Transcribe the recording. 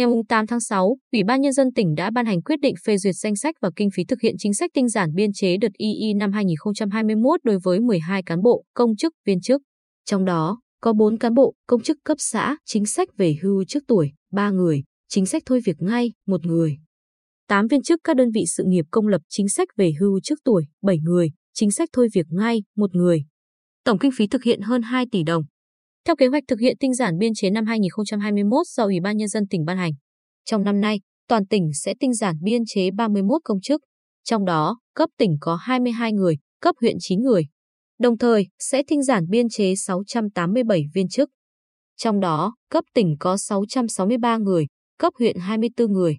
Ngày 8 tháng 6, Ủy ban Nhân dân tỉnh đã ban hành quyết định phê duyệt danh sách và kinh phí thực hiện chính sách tinh giản biên chế đợt II năm 2021 đối với 12 cán bộ, công chức, viên chức. Trong đó, có 4 cán bộ, công chức cấp xã, chính sách về hưu trước tuổi, 3 người, chính sách thôi việc ngay, 1 người. 8 viên chức các đơn vị sự nghiệp công lập chính sách về hưu trước tuổi, 7 người, chính sách thôi việc ngay, 1 người. Tổng kinh phí thực hiện hơn 2 tỷ đồng. Theo kế hoạch thực hiện tinh giản biên chế năm 2021 do Ủy ban Nhân dân tỉnh ban hành. Trong năm nay, toàn tỉnh sẽ tinh giản biên chế 31 công chức, trong đó cấp tỉnh có 22 người, cấp huyện 9 người. Đồng thời, sẽ tinh giản biên chế 687 viên chức. Trong đó, cấp tỉnh có 663 người, cấp huyện 24 người.